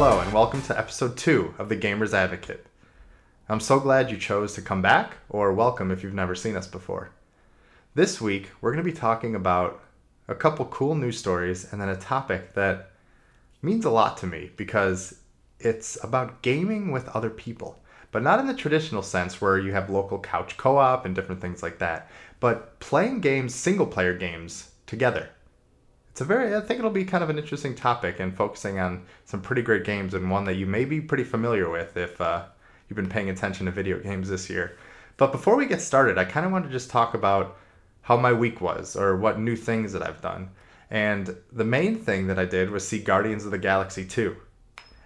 Hello, and welcome to episode two of The Gamer's Advocate. I'm so glad you chose to come back, or welcome if you've never seen us before. This week, we're going to be talking about a couple cool news stories and then a topic that means a lot to me because it's about gaming with other people, but not in the traditional sense where you have local couch co op and different things like that, but playing games, single player games, together. It's a very, I think it'll be kind of an interesting topic and focusing on some pretty great games and one that you may be pretty familiar with if uh, you've been paying attention to video games this year. But before we get started, I kind of want to just talk about how my week was or what new things that I've done. And the main thing that I did was see Guardians of the Galaxy 2.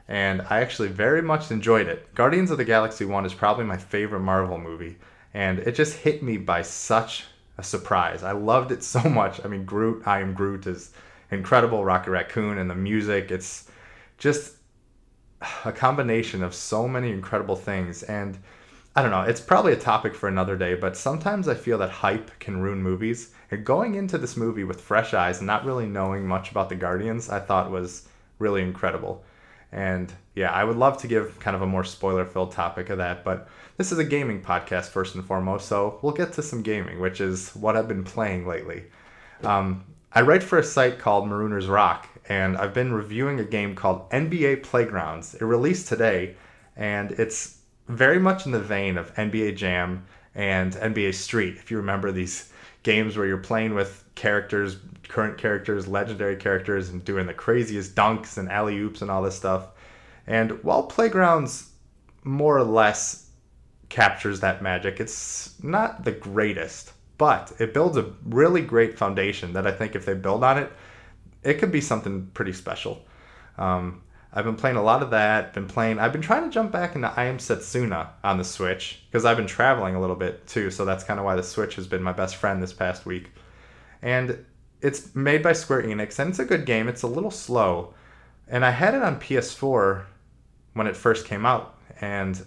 And I actually very much enjoyed it. Guardians of the Galaxy 1 is probably my favorite Marvel movie. And it just hit me by such a surprise. I loved it so much. I mean, Groot, I Am Groot is incredible. Rocket Raccoon and the music, it's just a combination of so many incredible things. And I don't know, it's probably a topic for another day, but sometimes I feel that hype can ruin movies. And going into this movie with fresh eyes and not really knowing much about the Guardians, I thought was really incredible. And yeah, I would love to give kind of a more spoiler filled topic of that, but this is a gaming podcast first and foremost, so we'll get to some gaming, which is what I've been playing lately. Um, I write for a site called Marooners Rock, and I've been reviewing a game called NBA Playgrounds. It released today, and it's very much in the vein of NBA Jam and NBA Street. If you remember these games where you're playing with characters, current characters, legendary characters, and doing the craziest dunks and alley oops and all this stuff. And while Playgrounds more or less captures that magic, it's not the greatest, but it builds a really great foundation that I think if they build on it, it could be something pretty special. Um, I've been playing a lot of that. Been playing. I've been trying to jump back into I Am Setsuna on the Switch because I've been traveling a little bit too. So that's kind of why the Switch has been my best friend this past week. And it's made by Square Enix, and it's a good game. It's a little slow, and I had it on PS4 when it first came out, and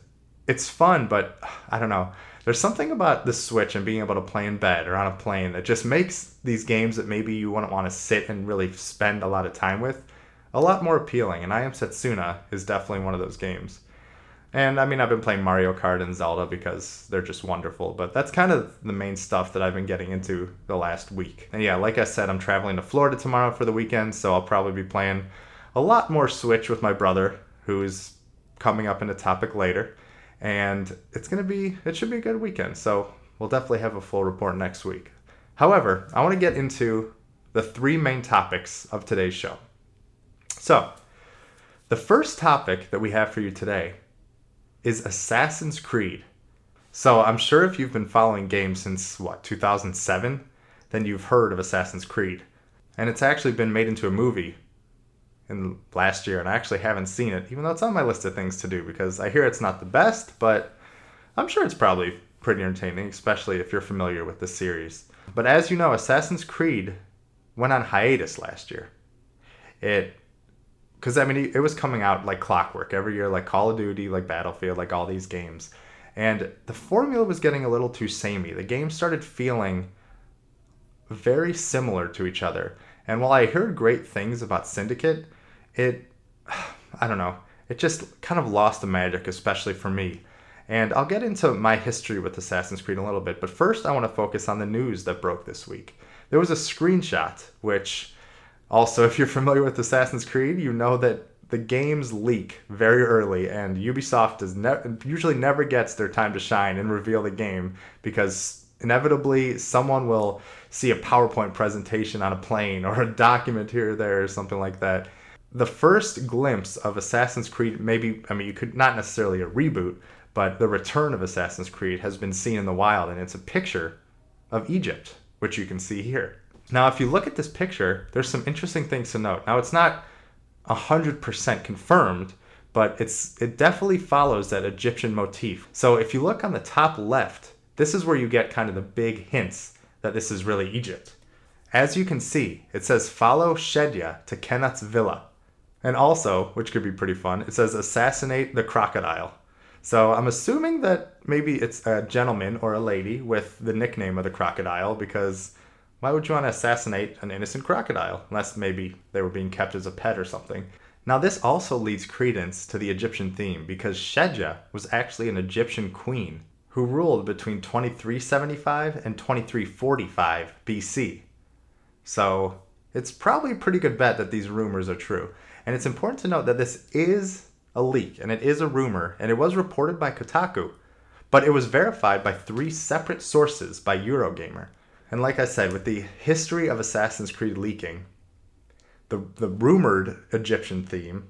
it's fun, but I don't know. There's something about the Switch and being able to play in bed or on a plane that just makes these games that maybe you wouldn't want to sit and really spend a lot of time with a lot more appealing. And I Am Setsuna is definitely one of those games. And I mean, I've been playing Mario Kart and Zelda because they're just wonderful, but that's kind of the main stuff that I've been getting into the last week. And yeah, like I said, I'm traveling to Florida tomorrow for the weekend, so I'll probably be playing a lot more Switch with my brother, who's coming up in a topic later. And it's going to be, it should be a good weekend. So we'll definitely have a full report next week. However, I want to get into the three main topics of today's show. So, the first topic that we have for you today is Assassin's Creed. So, I'm sure if you've been following games since what, 2007, then you've heard of Assassin's Creed. And it's actually been made into a movie in last year, and I actually haven't seen it, even though it's on my list of things to do because I hear it's not the best, but I'm sure it's probably pretty entertaining, especially if you're familiar with the series. But as you know, Assassin's Creed went on hiatus last year. It because I mean it was coming out like clockwork every year, like Call of Duty, like Battlefield, like all these games, and the formula was getting a little too samey. The game started feeling very similar to each other. And while I heard great things about Syndicate, it I don't know, it just kind of lost the magic, especially for me. And I'll get into my history with Assassin's Creed a little bit, but first I want to focus on the news that broke this week. There was a screenshot which also, if you're familiar with Assassin's Creed, you know that the games leak very early, and Ubisoft does ne- usually never gets their time to shine and reveal the game because inevitably someone will see a PowerPoint presentation on a plane or a document here or there or something like that. The first glimpse of Assassin's Creed, maybe, I mean, you could not necessarily a reboot, but the return of Assassin's Creed has been seen in the wild, and it's a picture of Egypt, which you can see here. Now, if you look at this picture, there's some interesting things to note. Now, it's not 100% confirmed, but it's it definitely follows that Egyptian motif. So if you look on the top left, this is where you get kind of the big hints that this is really Egypt. As you can see, it says follow Shedia to Kenneth's villa. And also, which could be pretty fun, it says assassinate the crocodile. So I'm assuming that maybe it's a gentleman or a lady with the nickname of the crocodile because why would you want to assassinate an innocent crocodile? Unless maybe they were being kept as a pet or something. Now, this also leads credence to the Egyptian theme because Shedja was actually an Egyptian queen who ruled between 2375 and 2345 BC. So, it's probably a pretty good bet that these rumors are true. And it's important to note that this is a leak and it is a rumor, and it was reported by Kotaku, but it was verified by three separate sources by Eurogamer. And like I said, with the history of Assassin's Creed leaking, the, the rumored Egyptian theme,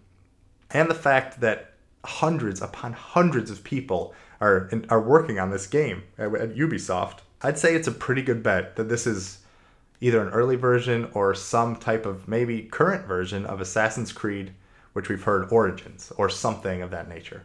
and the fact that hundreds upon hundreds of people are, are working on this game at, at Ubisoft, I'd say it's a pretty good bet that this is either an early version or some type of maybe current version of Assassin's Creed, which we've heard Origins or something of that nature.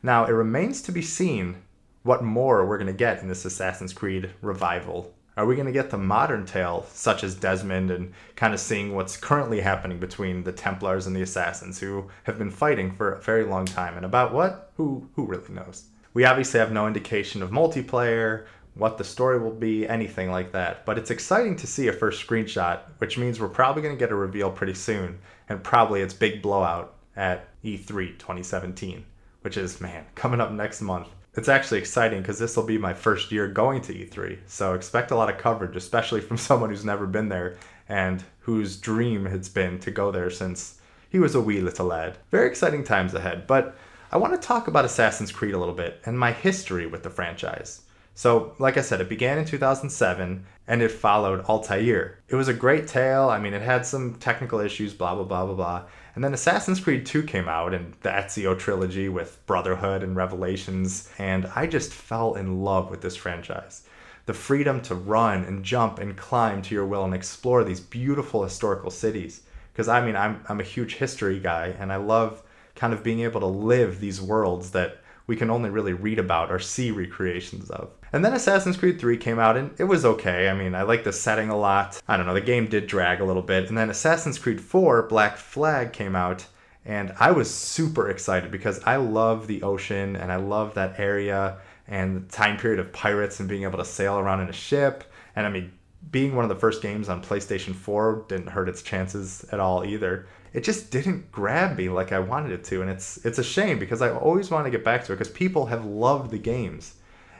Now, it remains to be seen what more we're going to get in this Assassin's Creed revival are we going to get the modern tale, such as Desmond, and kind of seeing what's currently happening between the Templars and the Assassins, who have been fighting for a very long time? And about what? Who who really knows? We obviously have no indication of multiplayer, what the story will be, anything like that. But it's exciting to see a first screenshot, which means we're probably going to get a reveal pretty soon, and probably its big blowout at E3 2017, which is man coming up next month it's actually exciting because this will be my first year going to E3. So expect a lot of coverage, especially from someone who's never been there and whose dream it's been to go there since he was a wee little lad. Very exciting times ahead, but I want to talk about Assassin's Creed a little bit and my history with the franchise. So, like I said, it began in 2007 and it followed Altair. It was a great tale. I mean, it had some technical issues, blah, blah, blah, blah, blah. And then Assassin's Creed 2 came out and the Ezio trilogy with Brotherhood and Revelations. And I just fell in love with this franchise. The freedom to run and jump and climb to your will and explore these beautiful historical cities. Because I mean, I'm, I'm a huge history guy and I love kind of being able to live these worlds that we can only really read about or see recreations of. And then Assassin's Creed 3 came out and it was okay. I mean, I like the setting a lot. I don't know, the game did drag a little bit. And then Assassin's Creed 4 Black Flag came out and I was super excited because I love the ocean and I love that area and the time period of pirates and being able to sail around in a ship. And I mean, being one of the first games on PlayStation 4 didn't hurt its chances at all either it just didn't grab me like I wanted it to, and it's it's a shame because I always want to get back to it because people have loved the games,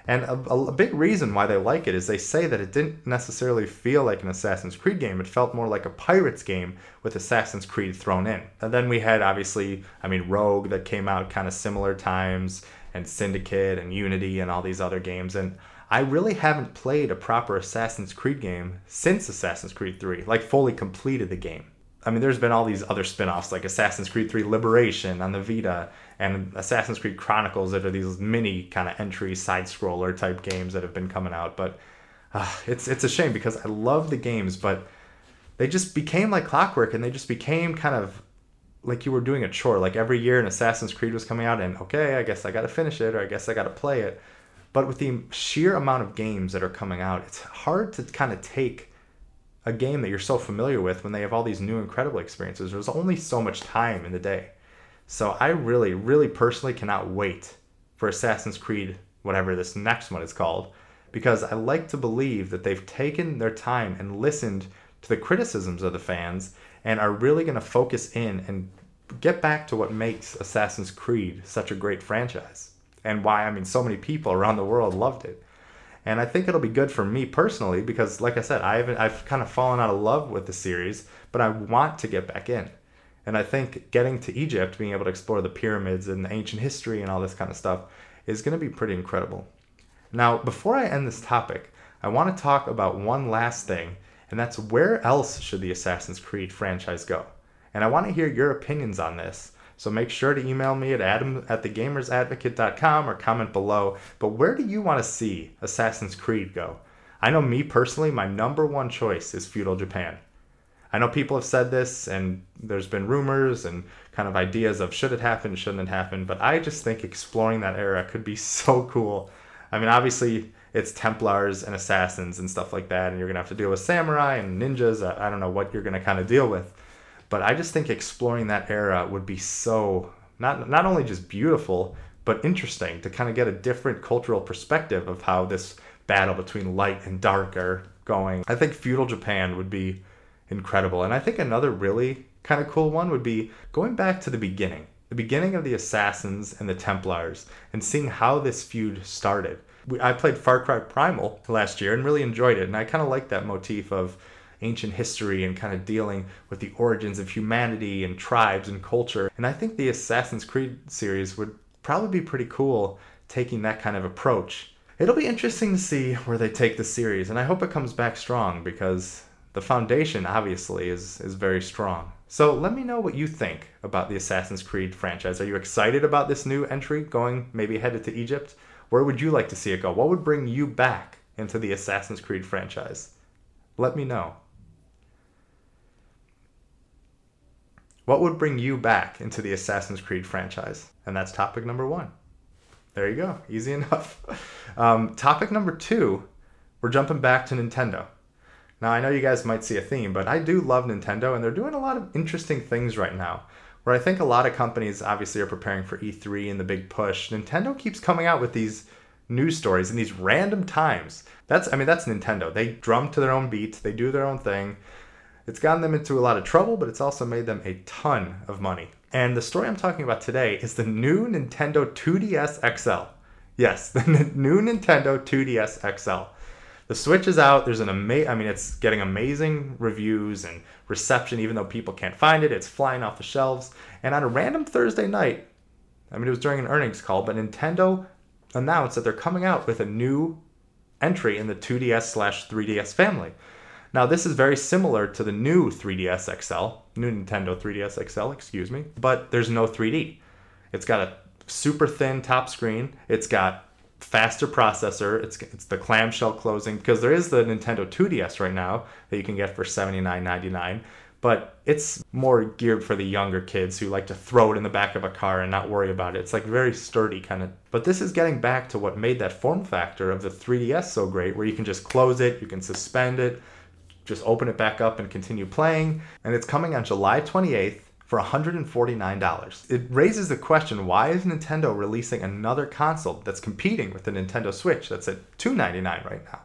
and a, a, big reason why they like it is they say that it didn't necessarily feel like an Assassin's Creed game; it felt more like a Pirates game with Assassin's Creed thrown in. And then we had obviously, I mean, Rogue that came out kind of similar times, and Syndicate and Unity and all these other games, and I really haven't played a proper Assassin's Creed game since Assassin's Creed 3, like fully completed the game. I mean, there's been all these other spin-offs like Assassin's Creed 3 Liberation on the Vita and Assassin's Creed Chronicles that are these mini kind of entry side scroller type games that have been coming out. But uh, it's it's a shame because I love the games, but they just became like clockwork and they just became kind of like you were doing a chore. Like every year an Assassin's Creed was coming out and okay, I guess I got to finish it or I guess I got to play it. But with the sheer amount of games that are coming out, it's hard to kind of take a game that you're so familiar with when they have all these new incredible experiences. There's only so much time in the day. So I really, really personally cannot wait for Assassin's Creed, whatever this next one is called, because I like to believe that they've taken their time and listened to the criticisms of the fans and are really going to focus in and get back to what makes Assassin's Creed such a great franchise and why, I mean, so many people around the world loved it and I think it'll be good for me personally because, like I said, I haven't I've kind of fallen out of love with the series, but I want to get back in. And I think getting to Egypt, being able to explore the pyramids and the ancient history and all this kind of stuff, is going to be pretty incredible. Now, before I end this topic, I want to talk about one last thing, and that's where else should the Assassin's Creed franchise go? And I want to hear your opinions on this. So make sure to email me at adam at thegamersadvocate.com or comment below. But where do you want to see Assassin's Creed go? I know me personally, my number one choice is feudal Japan. I know people have said this, and there's been rumors and kind of ideas of should it happen, shouldn't it happen, but I just think exploring that era could be so cool. I mean, obviously, it's Templars and assassins and stuff like that, and you're gonna have to deal with samurai and ninjas. I don't know what you're gonna kind of deal with, but I just think exploring that era would be so not not only just beautiful, but interesting to kind of get a different cultural perspective of how this battle between light and dark are going. I think feudal Japan would be incredible. And I think another really kind of cool one would be going back to the beginning, the beginning of the Assassins and the Templars, and seeing how this feud started. I played Far Cry Primal last year and really enjoyed it, and I kind of like that motif of ancient history and kind of dealing with the origins of humanity and tribes and culture. And I think the Assassin's Creed series would probably be pretty cool taking that kind of approach. It'll be interesting to see where they take the series, and I hope it comes back strong because the foundation obviously is is very strong. So let me know what you think about the Assassin's Creed franchise. Are you excited about this new entry going maybe headed to Egypt? Where would you like to see it go? What would bring you back into the Assassin's Creed franchise? Let me know. What would bring you back into the Assassin's Creed franchise? And that's topic number one. There you go. Easy enough. Um, topic number two, we're jumping back to Nintendo. Now, I know you guys might see a theme, but I do love Nintendo, and they're doing a lot of interesting things right now. Where I think a lot of companies obviously are preparing for E3 and the big push, Nintendo keeps coming out with these news stories in these random times. That's, I mean, that's Nintendo. They drum to their own beat, they do their own thing. It's gotten them into a lot of trouble, but it's also made them a ton of money. And the story I'm talking about today is the new Nintendo 2DS XL. Yes, the new Nintendo 2DS XL. The Switch is out. There's an amazing, I mean, it's getting amazing reviews and reception, even though people can't find it. It's flying off the shelves. And on a random Thursday night, I mean, it was during an earnings call, but Nintendo announced that they're coming out with a new entry in the 2DS slash 3DS family. Now, this is very similar to the new 3DS XL, new Nintendo 3DS XL, excuse me, but there's no 3D. It's got a super thin top screen. It's got faster processor. It's it's the clamshell closing because there is the Nintendo 2DS right now that you can get for $79.99, but it's more geared for the younger kids who like to throw it in the back of a car and not worry about it. It's like very sturdy kind of. But this is getting back to what made that form factor of the 3DS so great, where you can just close it, you can suspend it just open it back up and continue playing. And it's coming on July 28th for $149. It raises the question why is Nintendo releasing another console that's competing with the Nintendo Switch that's at 299 right now?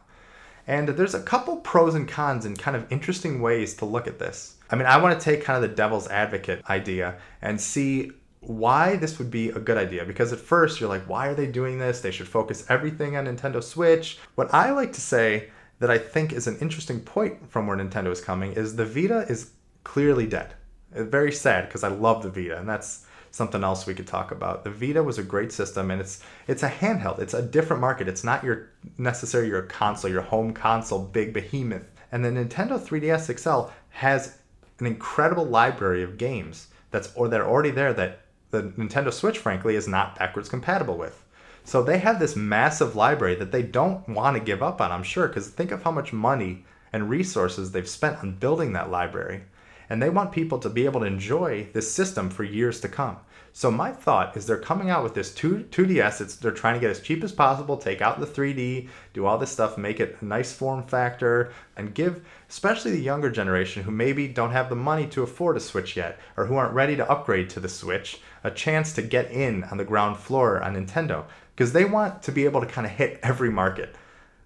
And there's a couple pros and cons and kind of interesting ways to look at this. I mean, I want to take kind of the devil's advocate idea and see why this would be a good idea because at first you're like why are they doing this they should focus everything on Nintendo Switch what I like to say that I think is an interesting point from where Nintendo is coming is the Vita is clearly dead. very sad because I love the Vita, and that's something else we could talk about. The Vita was a great system, and it's it's a handheld. It's a different market. It's not your necessarily your console, your home console, big behemoth. And the Nintendo 3DS XL has an incredible library of games that's or that are already there that the Nintendo Switch, frankly, is not backwards compatible with. So they have this massive library that they don't want to give up on, I'm sure, because think of how much money and resources they've spent on building that library. And they want people to be able to enjoy this system for years to come. So my thought is they're coming out with this 2, 2DS. It's, they're trying to get as cheap as possible, take out the 3D, do all this stuff, make it a nice form factor, and give especially the younger generation who maybe don't have the money to afford a Switch yet, or who aren't ready to upgrade to the Switch, a chance to get in on the ground floor on Nintendo because they want to be able to kind of hit every market.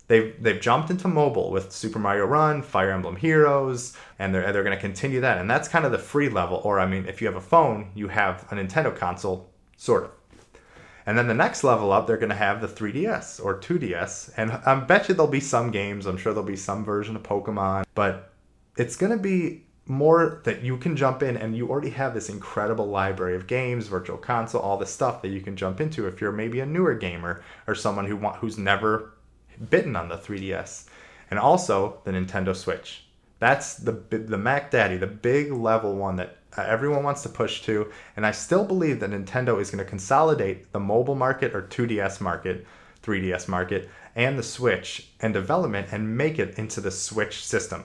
They've, they've jumped into mobile with Super Mario Run, Fire Emblem Heroes, and they're, they're going to continue that. And that's kind of the free level. Or, I mean, if you have a phone, you have a Nintendo console, sort of. And then the next level up, they're going to have the 3DS or 2DS. And I bet you there'll be some games. I'm sure there'll be some version of Pokemon. But it's going to be more that you can jump in and you already have this incredible library of games, virtual console, all the stuff that you can jump into if you're maybe a newer gamer or someone who want who's never bitten on the 3DS. And also the Nintendo Switch. That's the the Mac Daddy, the big level one that uh, everyone wants to push to, and I still believe that Nintendo is going to consolidate the mobile market or 2DS market, 3DS market, and the Switch and development and make it into the Switch system.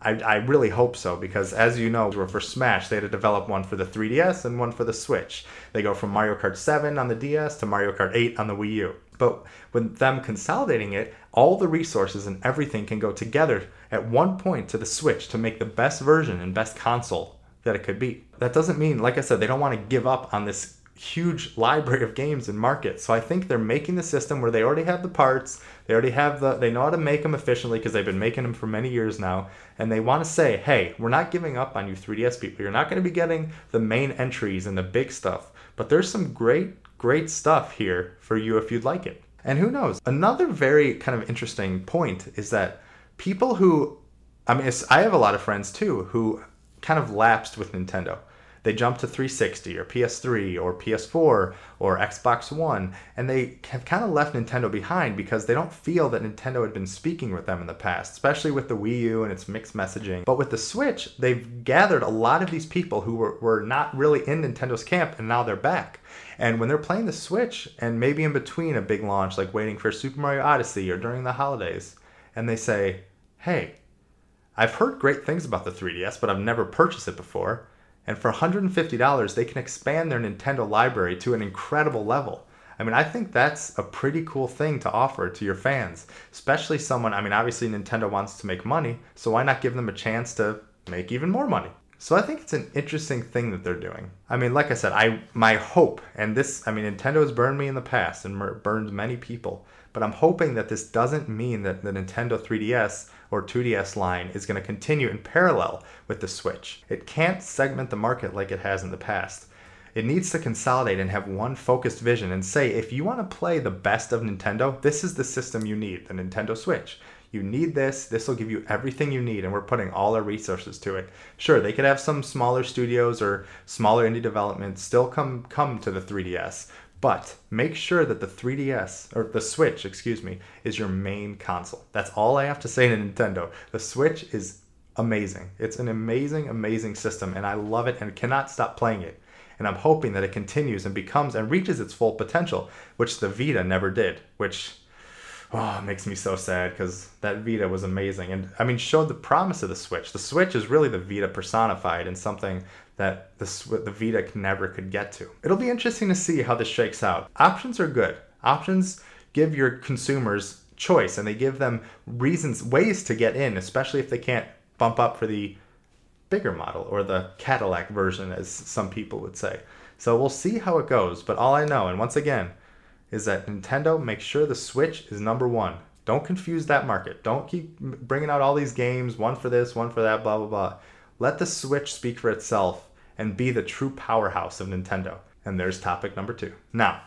I, I really hope so because, as you know, for Smash, they had to develop one for the 3DS and one for the Switch. They go from Mario Kart 7 on the DS to Mario Kart 8 on the Wii U. But with them consolidating it, all the resources and everything can go together at one point to the Switch to make the best version and best console that it could be. That doesn't mean, like I said, they don't want to give up on this huge library of games and market. So I think they're making the system where they already have the parts, they already have the, they know how to make them efficiently because they've been making them for many years now. And they want to say, hey, we're not giving up on you 3DS people. You're not going to be getting the main entries and the big stuff, but there's some great, great stuff here for you if you'd like it. And who knows? Another very kind of interesting point is that people who, I mean, I have a lot of friends too who kind of lapsed with Nintendo they jump to 360 or PS3 or PS4 or Xbox One, and they have kind of left Nintendo behind because they don't feel that Nintendo had been speaking with them in the past, especially with the Wii U and its mixed messaging. But with the Switch, they've gathered a lot of these people who were, were not really in Nintendo's camp, and now they're back. And when they're playing the Switch, and maybe in between a big launch, like waiting for Super Mario Odyssey or during the holidays, and they say, hey, I've heard great things about the 3DS, but I've never purchased it before. And for $150, they can expand their Nintendo library to an incredible level. I mean, I think that's a pretty cool thing to offer to your fans, especially someone, I mean, obviously Nintendo wants to make money, so why not give them a chance to make even more money? So I think it's an interesting thing that they're doing. I mean, like I said, I my hope and this, I mean, Nintendo has burned me in the past and burned many people, but I'm hoping that this doesn't mean that the Nintendo 3DS or 2DS line is going to continue in parallel with the Switch. It can't segment the market like it has in the past. It needs to consolidate and have one focused vision and say, if you want to play the best of Nintendo, this is the system you need the Nintendo Switch. You need this. This will give you everything you need, and we're putting all our resources to it. Sure, they could have some smaller studios or smaller indie developments still come come to the 3DS, but make sure that the 3DS or the Switch, excuse me, is your main console. That's all I have to say to Nintendo. The Switch is amazing. It's an amazing, amazing system, and I love it and cannot stop playing it. And I'm hoping that it continues and becomes and reaches its full potential, which the Vita never did, which oh, it makes me so sad because that Vita was amazing. And I mean, showed the promise of the Switch. The Switch is really the Vita personified and something that the, the Vita never could get to. It'll be interesting to see how this shakes out. Options are good. Options give your consumers choice and they give them reasons, ways to get in, especially if they can't bump up for the bigger model or the Cadillac version, as some people would say. So we'll see how it goes. But all I know, and once again, is that Nintendo makes sure the Switch is number one. Don't confuse that market. Don't keep bringing out all these games, one for this, one for that, blah, blah, blah. Let the Switch speak for itself and be the true powerhouse of Nintendo. And there's topic number two. Now,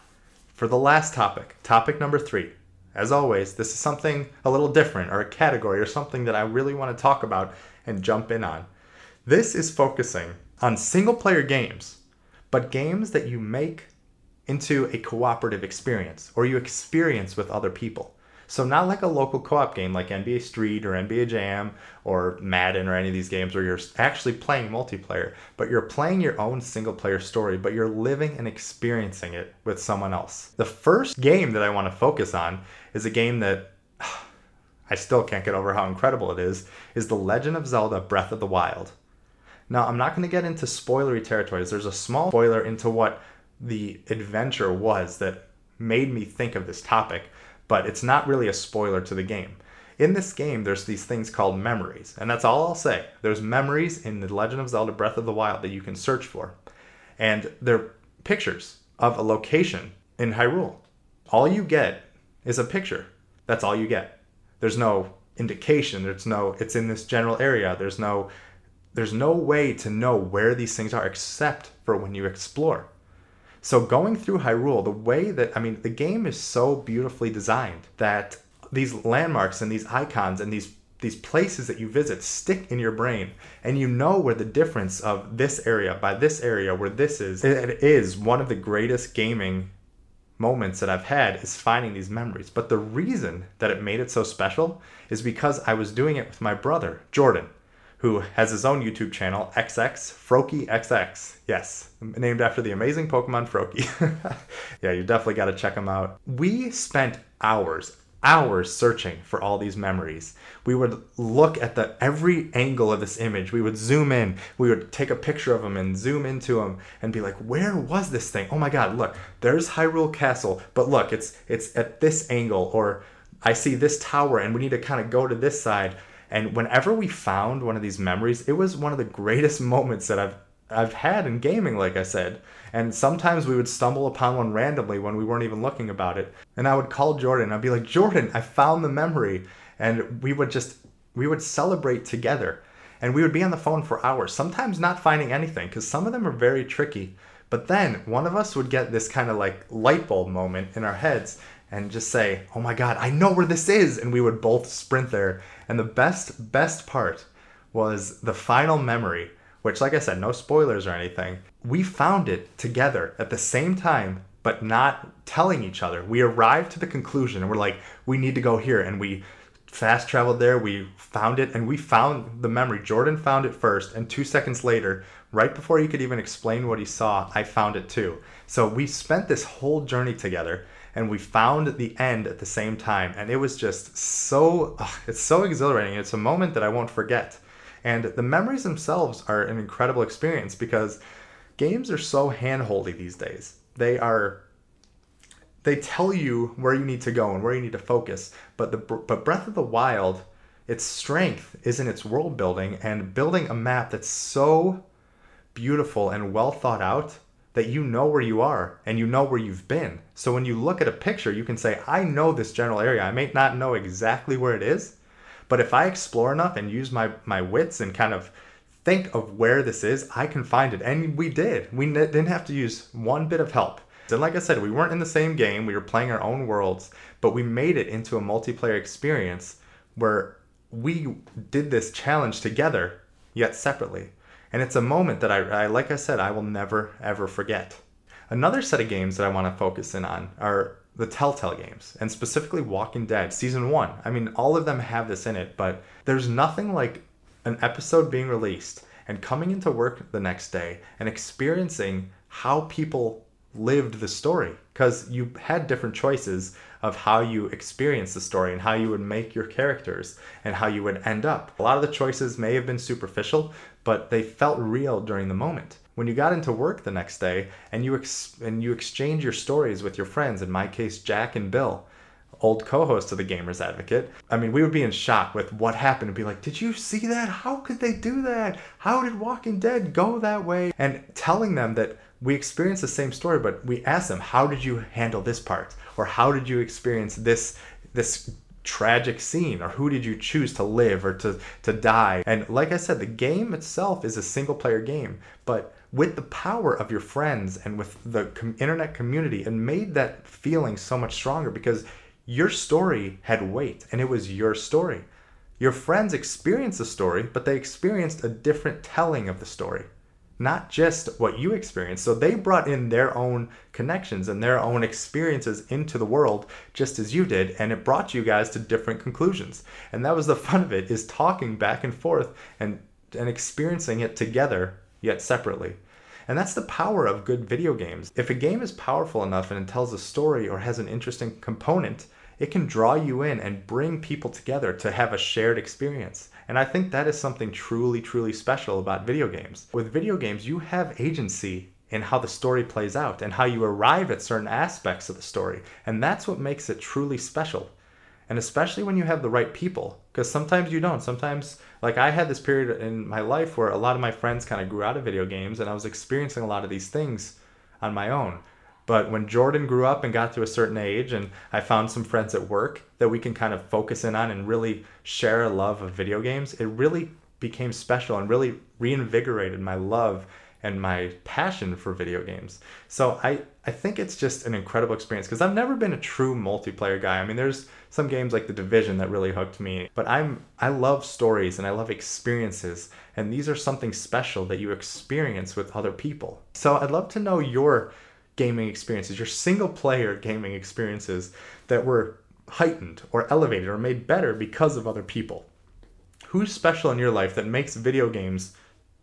for the last topic, topic number three. As always, this is something a little different or a category or something that I really want to talk about and jump in on. This is focusing on single player games, but games that you make into a cooperative experience or you experience with other people. So not like a local co-op game like NBA Street or NBA Jam or Madden or any of these games where you're actually playing multiplayer, but you're playing your own single player story, but you're living and experiencing it with someone else. The first game that I want to focus on is a game that I still can't get over how incredible it is, is The Legend of Zelda Breath of the Wild. Now, I'm not going to get into spoilery territories. There's a small spoiler into what the adventure was that made me think of this topic, but it's not really a spoiler to the game. In this game, there's these things called memories, and that's all I'll say. There's memories in The Legend of Zelda Breath of the Wild that you can search for, and they're pictures of a location in Hyrule. All you get is a picture. That's all you get. There's no indication. There's no it's in this general area. There's no there's no way to know where these things are except for when you explore. So going through Hyrule, the way that I mean, the game is so beautifully designed that these landmarks and these icons and these these places that you visit stick in your brain and you know where the difference of this area by this area where this is it is one of the greatest gaming moments that I've had is finding these memories. But the reason that it made it so special is because I was doing it with my brother, Jordan who has his own YouTube channel, XX Froakie XX. Yes, named after the amazing Pokemon Froakie. yeah, you definitely got to check him out. We spent hours, hours searching for all these memories. We would look at the every angle of this image. We would zoom in. We would take a picture of them and zoom into them and be like, "Where was this thing? Oh my God! Look, there's Hyrule Castle, but look, it's it's at this angle." Or I see this tower, and we need to kind of go to this side. And whenever we found one of these memories, it was one of the greatest moments that I've I've had in gaming, like I said. And sometimes we would stumble upon one randomly when we weren't even looking about it. And I would call Jordan. I'd be like, Jordan, I found the memory. And we would just, we would celebrate together. And we would be on the phone for hours, sometimes not finding anything, because some of them are very tricky. But then one of us would get this kind of like light bulb moment in our heads and just say, oh my God, I know where this is. And we would both sprint there. And the best, best part was the final memory which, like I said, no spoilers or anything. We found it together at the same time, but not telling each other. We arrived to the conclusion and we're like, we need to go here. And we fast traveled there. We found it and we found the memory. Jordan found it first. And two seconds later, right before he could even explain what he saw, I found it too. So we spent this whole journey together and we found the end at the same time. And it was just so, it's so exhilarating. It's a moment that I won't forget. And the memories themselves are an incredible experience because games are so handholdy these days. They are they tell you where you need to go and where you need to focus. But the but Breath of the Wild, its strength is in its world building and building a map that's so beautiful and well thought out that you know where you are and you know where you've been. So when you look at a picture, you can say, I know this general area. I may not know exactly where it is, but if I explore enough and use my my wits and kind of think of where this is, I can find it. And we did. We didn't have to use one bit of help. And like I said, we weren't in the same game. We were playing our own worlds, but we made it into a multiplayer experience where we did this challenge together, yet separately. And it's a moment that I, I like I said, I will never ever forget. Another set of games that I want to focus in on are the Telltale games, and specifically Walking Dead season one. I mean, all of them have this in it, but there's nothing like an episode being released and coming into work the next day and experiencing how people lived the story because you had different choices of how you experience the story and how you would make your characters and how you would end up. A lot of the choices may have been superficial, but they felt real during the moment. When you got into work the next day and you ex- and you exchange your stories with your friends in my case Jack and Bill old co-host of the gamers advocate i mean we would be in shock with what happened and be like did you see that? How could they do that? How did walking dead go that way? And telling them that we experienced the same story but we asked them how did you handle this part? Or how did you experience this this tragic scene? Or who did you choose to live or to to die? And like i said the game itself is a single player game but with the power of your friends and with the com- internet community and made that feeling so much stronger because your story had weight and it was your story. Your friends experienced the story, but they experienced a different telling of the story, not just what you experienced. So they brought in their own connections and their own experiences into the world just as you did, and it brought you guys to different conclusions. And that was the fun of it is talking back and forth and and experiencing it together yet separately. And that's the power of good video games. If a game is powerful enough and it tells a story or has an interesting component, it can draw you in and bring people together to have a shared experience. And I think that is something truly, truly special about video games. With video games, you have agency in how the story plays out and how you arrive at certain aspects of the story. And that's what makes it truly special and especially when you have the right people because sometimes you don't sometimes like i had this period in my life where a lot of my friends kind of grew out of video games and i was experiencing a lot of these things on my own but when jordan grew up and got to a certain age and i found some friends at work that we can kind of focus in on and really share a love of video games it really became special and really reinvigorated my love and my passion for video games. So I, I think it's just an incredible experience because I've never been a true multiplayer guy. I mean, there's some games like The Division that really hooked me, but I'm I love stories and I love experiences, and these are something special that you experience with other people. So I'd love to know your gaming experiences, your single player gaming experiences that were heightened or elevated or made better because of other people. Who's special in your life that makes video games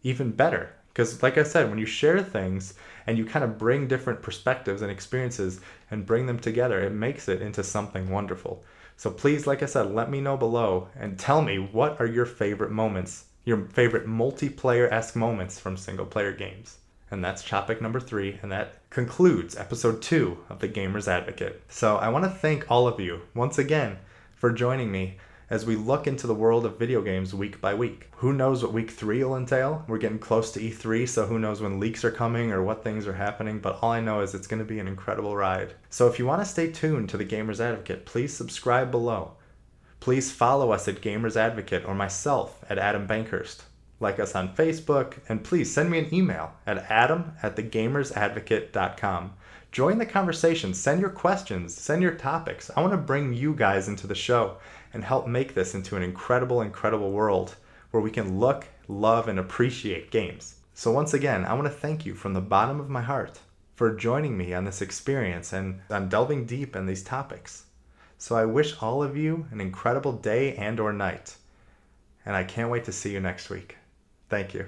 even better? Because, like I said, when you share things and you kind of bring different perspectives and experiences and bring them together, it makes it into something wonderful. So, please, like I said, let me know below and tell me what are your favorite moments, your favorite multiplayer esque moments from single player games. And that's topic number three, and that concludes episode two of The Gamer's Advocate. So, I want to thank all of you once again for joining me as we look into the world of video games week by week. Who knows what week three will entail? We're getting close to E3, so who knows when leaks are coming or what things are happening, but all I know is it's going to be an incredible ride. So if you want to stay tuned to the Gamers Advocate, please subscribe below. Please follow us at Gamers Advocate or myself at Adam Bankhurst. Like us on Facebook, and please send me an email at adam at thegamersadvocate.com. Join the conversation, send your questions, send your topics. I want to bring you guys into the show and help make this into an incredible, incredible world where we can look, love, and appreciate games. So, once again, I want to thank you from the bottom of my heart for joining me on this experience and on delving deep in these topics. So, I wish all of you an incredible day and or night. And I can't wait to see you next week. Thank you.